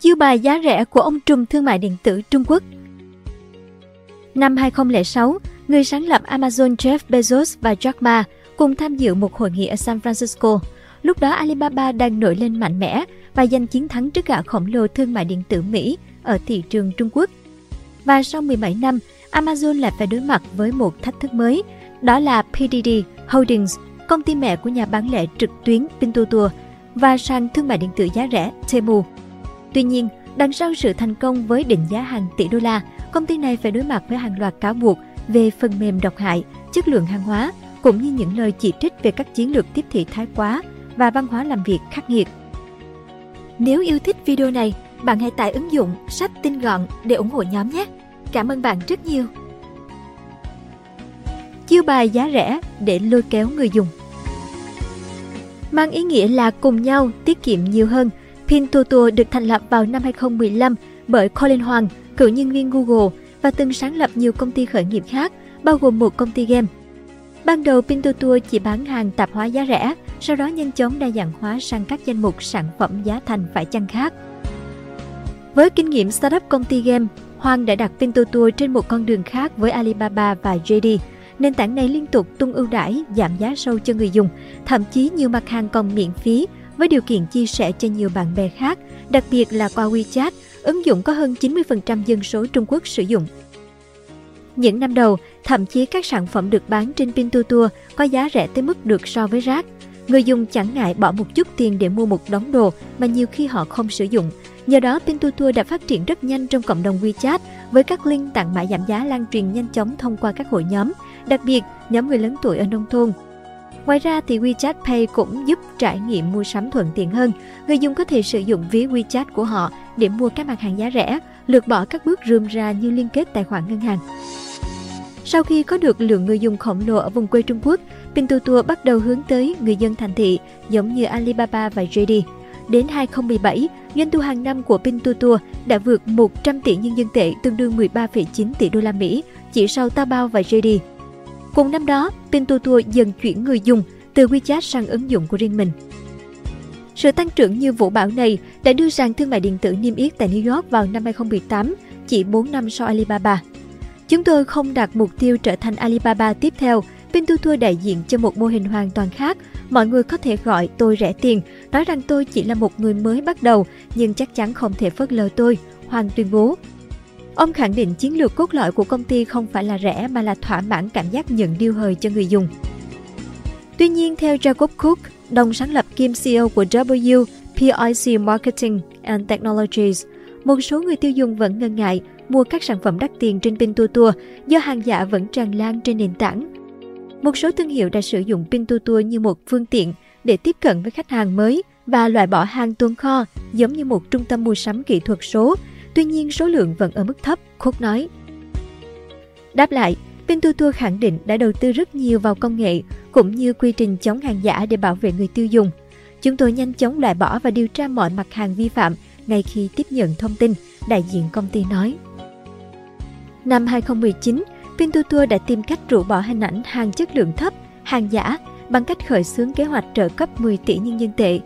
Chiêu bài giá rẻ của ông trùm thương mại điện tử Trung Quốc Năm 2006, người sáng lập Amazon Jeff Bezos và Jack Ma cùng tham dự một hội nghị ở San Francisco. Lúc đó Alibaba đang nổi lên mạnh mẽ và giành chiến thắng trước gã khổng lồ thương mại điện tử Mỹ ở thị trường Trung Quốc. Và sau 17 năm, Amazon lại phải đối mặt với một thách thức mới, đó là PDD Holdings, công ty mẹ của nhà bán lẻ trực tuyến Pinduoduo và sàn thương mại điện tử giá rẻ Temu. Tuy nhiên, đằng sau sự thành công với định giá hàng tỷ đô la, công ty này phải đối mặt với hàng loạt cáo buộc về phần mềm độc hại, chất lượng hàng hóa, cũng như những lời chỉ trích về các chiến lược tiếp thị thái quá và văn hóa làm việc khắc nghiệt. Nếu yêu thích video này, bạn hãy tải ứng dụng sách tin gọn để ủng hộ nhóm nhé. Cảm ơn bạn rất nhiều. Chiêu bài giá rẻ để lôi kéo người dùng Mang ý nghĩa là cùng nhau tiết kiệm nhiều hơn, Pintuoduo được thành lập vào năm 2015 bởi Colin Hoàng, cựu nhân viên Google và từng sáng lập nhiều công ty khởi nghiệp khác, bao gồm một công ty game. Ban đầu Pintuoduo chỉ bán hàng tạp hóa giá rẻ, sau đó nhanh chóng đa dạng hóa sang các danh mục sản phẩm giá thành phải chăng khác. Với kinh nghiệm startup công ty game, Hoàng đã đặt Pintuoduo trên một con đường khác với Alibaba và JD. Nền tảng này liên tục tung ưu đãi, giảm giá sâu cho người dùng, thậm chí nhiều mặt hàng còn miễn phí với điều kiện chia sẻ cho nhiều bạn bè khác, đặc biệt là qua WeChat, ứng dụng có hơn 90% dân số Trung Quốc sử dụng. Những năm đầu, thậm chí các sản phẩm được bán trên Pintuoduo có giá rẻ tới mức được so với rác. Người dùng chẳng ngại bỏ một chút tiền để mua một đống đồ mà nhiều khi họ không sử dụng. Nhờ đó, Pintuoduo đã phát triển rất nhanh trong cộng đồng WeChat với các link tặng mã giảm giá lan truyền nhanh chóng thông qua các hội nhóm, đặc biệt nhóm người lớn tuổi ở nông thôn. Ngoài ra thì WeChat Pay cũng giúp trải nghiệm mua sắm thuận tiện hơn. Người dùng có thể sử dụng ví WeChat của họ để mua các mặt hàng giá rẻ, lược bỏ các bước rườm ra như liên kết tài khoản ngân hàng. Sau khi có được lượng người dùng khổng lồ ở vùng quê Trung Quốc, Pintuoduo bắt đầu hướng tới người dân thành thị giống như Alibaba và JD. Đến 2017, doanh thu hàng năm của Pintuoduo đã vượt 100 tỷ nhân dân tệ tương đương 13,9 tỷ đô la Mỹ chỉ sau Taobao và JD. Cùng năm đó, Pintuoduo dần chuyển người dùng từ WeChat sang ứng dụng của riêng mình. Sự tăng trưởng như vũ bão này đã đưa sàn thương mại điện tử niêm yết tại New York vào năm 2018, chỉ 4 năm sau Alibaba. Chúng tôi không đặt mục tiêu trở thành Alibaba tiếp theo, Pintuoduo đại diện cho một mô hình hoàn toàn khác. Mọi người có thể gọi tôi rẻ tiền, nói rằng tôi chỉ là một người mới bắt đầu, nhưng chắc chắn không thể phớt lờ tôi, Hoàng tuyên bố. Ông khẳng định chiến lược cốt lõi của công ty không phải là rẻ mà là thỏa mãn cảm giác nhận điêu hời cho người dùng. Tuy nhiên, theo Jacob Cook, đồng sáng lập kiêm CEO của WPIC Marketing and Technologies, một số người tiêu dùng vẫn ngần ngại mua các sản phẩm đắt tiền trên Pintuoduo do hàng giả vẫn tràn lan trên nền tảng. Một số thương hiệu đã sử dụng Pintuoduo như một phương tiện để tiếp cận với khách hàng mới và loại bỏ hàng tồn kho giống như một trung tâm mua sắm kỹ thuật số, tuy nhiên số lượng vẫn ở mức thấp, Khúc nói. Đáp lại, Pintuoduo khẳng định đã đầu tư rất nhiều vào công nghệ cũng như quy trình chống hàng giả để bảo vệ người tiêu dùng. Chúng tôi nhanh chóng loại bỏ và điều tra mọi mặt hàng vi phạm ngay khi tiếp nhận thông tin, đại diện công ty nói. Năm 2019, Pintuoduo đã tìm cách rũ bỏ hình ảnh hàng chất lượng thấp, hàng giả bằng cách khởi xướng kế hoạch trợ cấp 10 tỷ nhân dân tệ.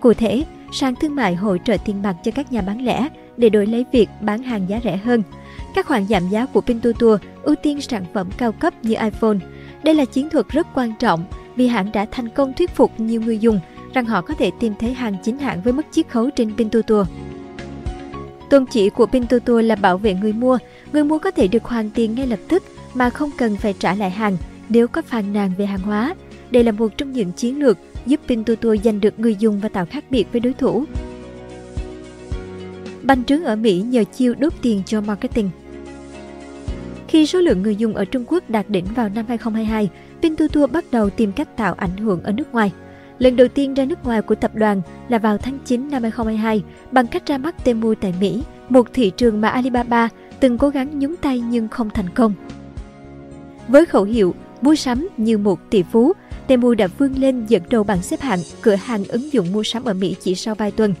Cụ thể, sàn thương mại hỗ trợ tiền mặt cho các nhà bán lẻ để đổi lấy việc bán hàng giá rẻ hơn. Các khoản giảm giá của Pintuoduo ưu tiên sản phẩm cao cấp như iPhone. Đây là chiến thuật rất quan trọng vì hãng đã thành công thuyết phục nhiều người dùng rằng họ có thể tìm thấy hàng chính hãng với mức chiết khấu trên Pintuoduo. Tôn chỉ của Pintuoduo là bảo vệ người mua. Người mua có thể được hoàn tiền ngay lập tức mà không cần phải trả lại hàng nếu có phàn nàn về hàng hóa. Đây là một trong những chiến lược giúp Pintuoduo giành được người dùng và tạo khác biệt với đối thủ. Banh trướng ở Mỹ nhờ chiêu đốt tiền cho marketing. Khi số lượng người dùng ở Trung Quốc đạt đỉnh vào năm 2022, Pintuoduo bắt đầu tìm cách tạo ảnh hưởng ở nước ngoài. Lần đầu tiên ra nước ngoài của tập đoàn là vào tháng 9 năm 2022 bằng cách ra mắt Temu tại Mỹ, một thị trường mà Alibaba từng cố gắng nhúng tay nhưng không thành công. Với khẩu hiệu mua sắm như một tỷ phú, Temu đã vươn lên dẫn đầu bảng xếp hạng cửa hàng ứng dụng mua sắm ở Mỹ chỉ sau vài tuần.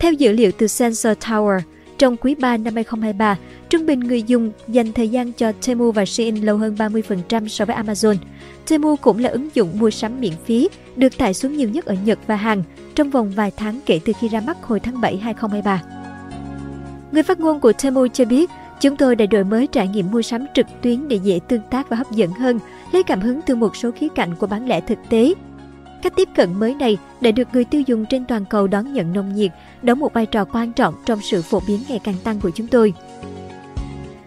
Theo dữ liệu từ Sensor Tower, trong quý 3 năm 2023, trung bình người dùng dành thời gian cho Temu và Shein lâu hơn 30% so với Amazon. Temu cũng là ứng dụng mua sắm miễn phí được tải xuống nhiều nhất ở Nhật và Hàn trong vòng vài tháng kể từ khi ra mắt hồi tháng 7 2023. Người phát ngôn của Temu cho biết, chúng tôi đã đổi mới trải nghiệm mua sắm trực tuyến để dễ tương tác và hấp dẫn hơn, lấy cảm hứng từ một số khía cạnh của bán lẻ thực tế. Cách tiếp cận mới này đã được người tiêu dùng trên toàn cầu đón nhận nồng nhiệt, đóng một vai trò quan trọng trong sự phổ biến ngày càng tăng của chúng tôi.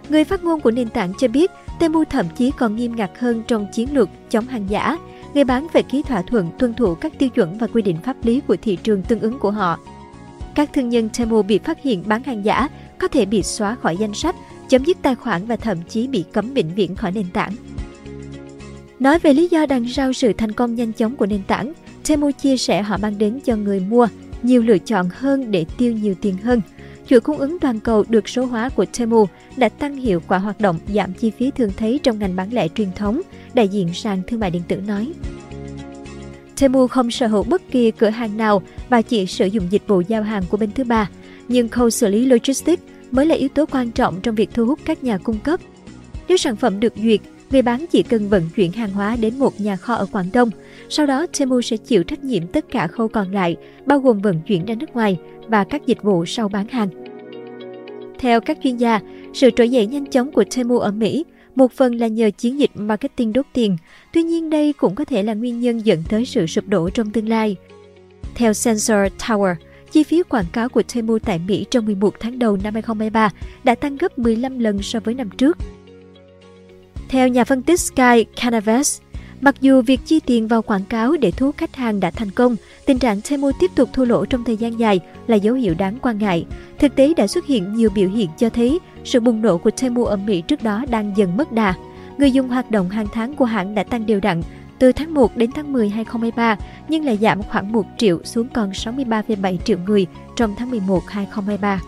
Người phát ngôn của nền tảng cho biết, Temu thậm chí còn nghiêm ngặt hơn trong chiến lược chống hàng giả. Người bán phải ký thỏa thuận tuân thủ các tiêu chuẩn và quy định pháp lý của thị trường tương ứng của họ. Các thương nhân Temu bị phát hiện bán hàng giả có thể bị xóa khỏi danh sách, chấm dứt tài khoản và thậm chí bị cấm vĩnh viễn khỏi nền tảng. Nói về lý do đằng sau sự thành công nhanh chóng của nền tảng, Temu chia sẻ họ mang đến cho người mua nhiều lựa chọn hơn để tiêu nhiều tiền hơn. Chuỗi cung ứng toàn cầu được số hóa của Temu đã tăng hiệu quả hoạt động giảm chi phí thường thấy trong ngành bán lẻ truyền thống, đại diện sàn thương mại điện tử nói. Temu không sở hữu bất kỳ cửa hàng nào và chỉ sử dụng dịch vụ giao hàng của bên thứ ba, nhưng khâu xử lý logistics mới là yếu tố quan trọng trong việc thu hút các nhà cung cấp. Nếu sản phẩm được duyệt, người bán chỉ cần vận chuyển hàng hóa đến một nhà kho ở Quảng Đông. Sau đó, Temu sẽ chịu trách nhiệm tất cả khâu còn lại, bao gồm vận chuyển ra nước ngoài và các dịch vụ sau bán hàng. Theo các chuyên gia, sự trỗi dậy nhanh chóng của Temu ở Mỹ một phần là nhờ chiến dịch marketing đốt tiền, tuy nhiên đây cũng có thể là nguyên nhân dẫn tới sự sụp đổ trong tương lai. Theo Sensor Tower, chi phí quảng cáo của Temu tại Mỹ trong 11 tháng đầu năm 2023 đã tăng gấp 15 lần so với năm trước. Theo nhà phân tích Sky Canaves, mặc dù việc chi tiền vào quảng cáo để thu hút khách hàng đã thành công, tình trạng Temu tiếp tục thua lỗ trong thời gian dài là dấu hiệu đáng quan ngại. Thực tế đã xuất hiện nhiều biểu hiện cho thấy sự bùng nổ của Temu ở Mỹ trước đó đang dần mất đà. Người dùng hoạt động hàng tháng của hãng đã tăng đều đặn từ tháng 1 đến tháng 10 2023, nhưng lại giảm khoảng 1 triệu xuống còn 63,7 triệu người trong tháng 11 2023.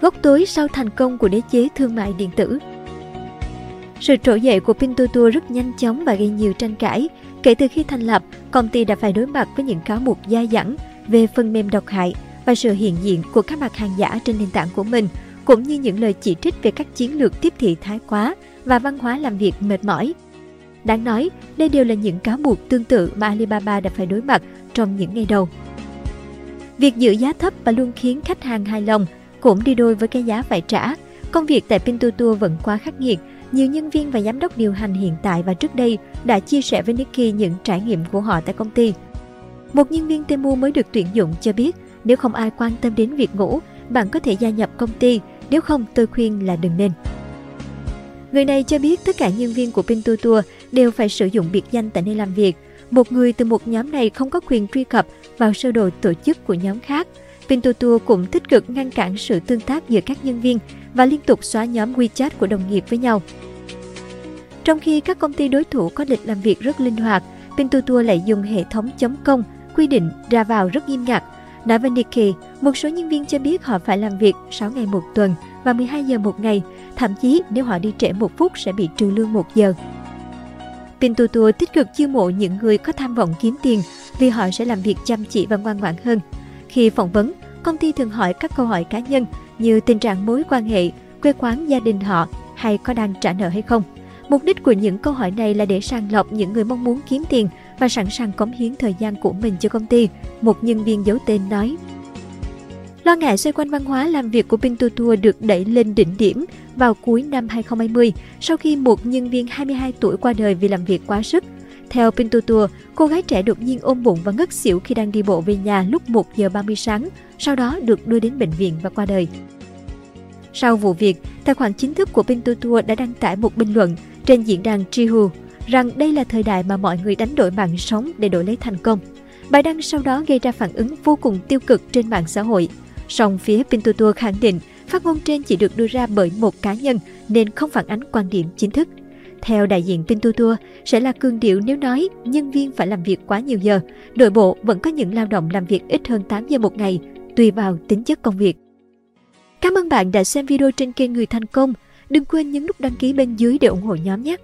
Gốc tối sau thành công của đế chế thương mại điện tử sự trỗi dậy của Pintuoduo rất nhanh chóng và gây nhiều tranh cãi. Kể từ khi thành lập, công ty đã phải đối mặt với những cáo buộc dai dẳng về phần mềm độc hại và sự hiện diện của các mặt hàng giả trên nền tảng của mình, cũng như những lời chỉ trích về các chiến lược tiếp thị thái quá và văn hóa làm việc mệt mỏi. Đáng nói, đây đều là những cáo buộc tương tự mà Alibaba đã phải đối mặt trong những ngày đầu. Việc giữ giá thấp và luôn khiến khách hàng hài lòng cũng đi đôi với cái giá phải trả. Công việc tại Pintuoduo vẫn quá khắc nghiệt. Nhiều nhân viên và giám đốc điều hành hiện tại và trước đây đã chia sẻ với Nikkei những trải nghiệm của họ tại công ty. Một nhân viên Temu mới được tuyển dụng cho biết nếu không ai quan tâm đến việc ngủ, bạn có thể gia nhập công ty, nếu không tôi khuyên là đừng nên. Người này cho biết tất cả nhân viên của Pintuoduo đều phải sử dụng biệt danh tại nơi làm việc. Một người từ một nhóm này không có quyền truy cập vào sơ đồ tổ chức của nhóm khác. Pintutu cũng tích cực ngăn cản sự tương tác giữa các nhân viên và liên tục xóa nhóm WeChat của đồng nghiệp với nhau. Trong khi các công ty đối thủ có lịch làm việc rất linh hoạt, Pintutu lại dùng hệ thống chấm công, quy định ra vào rất nghiêm ngặt Nói với Nikkei, một số nhân viên cho biết họ phải làm việc 6 ngày một tuần và 12 giờ một ngày, thậm chí nếu họ đi trễ một phút sẽ bị trừ lương một giờ. Pintutu tích cực chiêu mộ những người có tham vọng kiếm tiền vì họ sẽ làm việc chăm chỉ và ngoan ngoãn hơn. Khi phỏng vấn, công ty thường hỏi các câu hỏi cá nhân như tình trạng mối quan hệ, quê quán gia đình họ hay có đang trả nợ hay không. Mục đích của những câu hỏi này là để sàng lọc những người mong muốn kiếm tiền và sẵn sàng cống hiến thời gian của mình cho công ty, một nhân viên giấu tên nói. Lo ngại xoay quanh văn hóa làm việc của Pintutua được đẩy lên đỉnh điểm vào cuối năm 2020 sau khi một nhân viên 22 tuổi qua đời vì làm việc quá sức. Theo Pintutur, cô gái trẻ đột nhiên ôm bụng và ngất xỉu khi đang đi bộ về nhà lúc 1 giờ 30 sáng, sau đó được đưa đến bệnh viện và qua đời. Sau vụ việc, tài khoản chính thức của Pintutur đã đăng tải một bình luận trên diễn đàn Trihu rằng đây là thời đại mà mọi người đánh đổi mạng sống để đổi lấy thành công. Bài đăng sau đó gây ra phản ứng vô cùng tiêu cực trên mạng xã hội. Song phía Pintutur khẳng định phát ngôn trên chỉ được đưa ra bởi một cá nhân nên không phản ánh quan điểm chính thức. Theo đại diện Pintutua, sẽ là cương điệu nếu nói nhân viên phải làm việc quá nhiều giờ, nội bộ vẫn có những lao động làm việc ít hơn 8 giờ một ngày, tùy vào tính chất công việc. Cảm ơn bạn đã xem video trên kênh Người Thành Công. Đừng quên nhấn nút đăng ký bên dưới để ủng hộ nhóm nhé!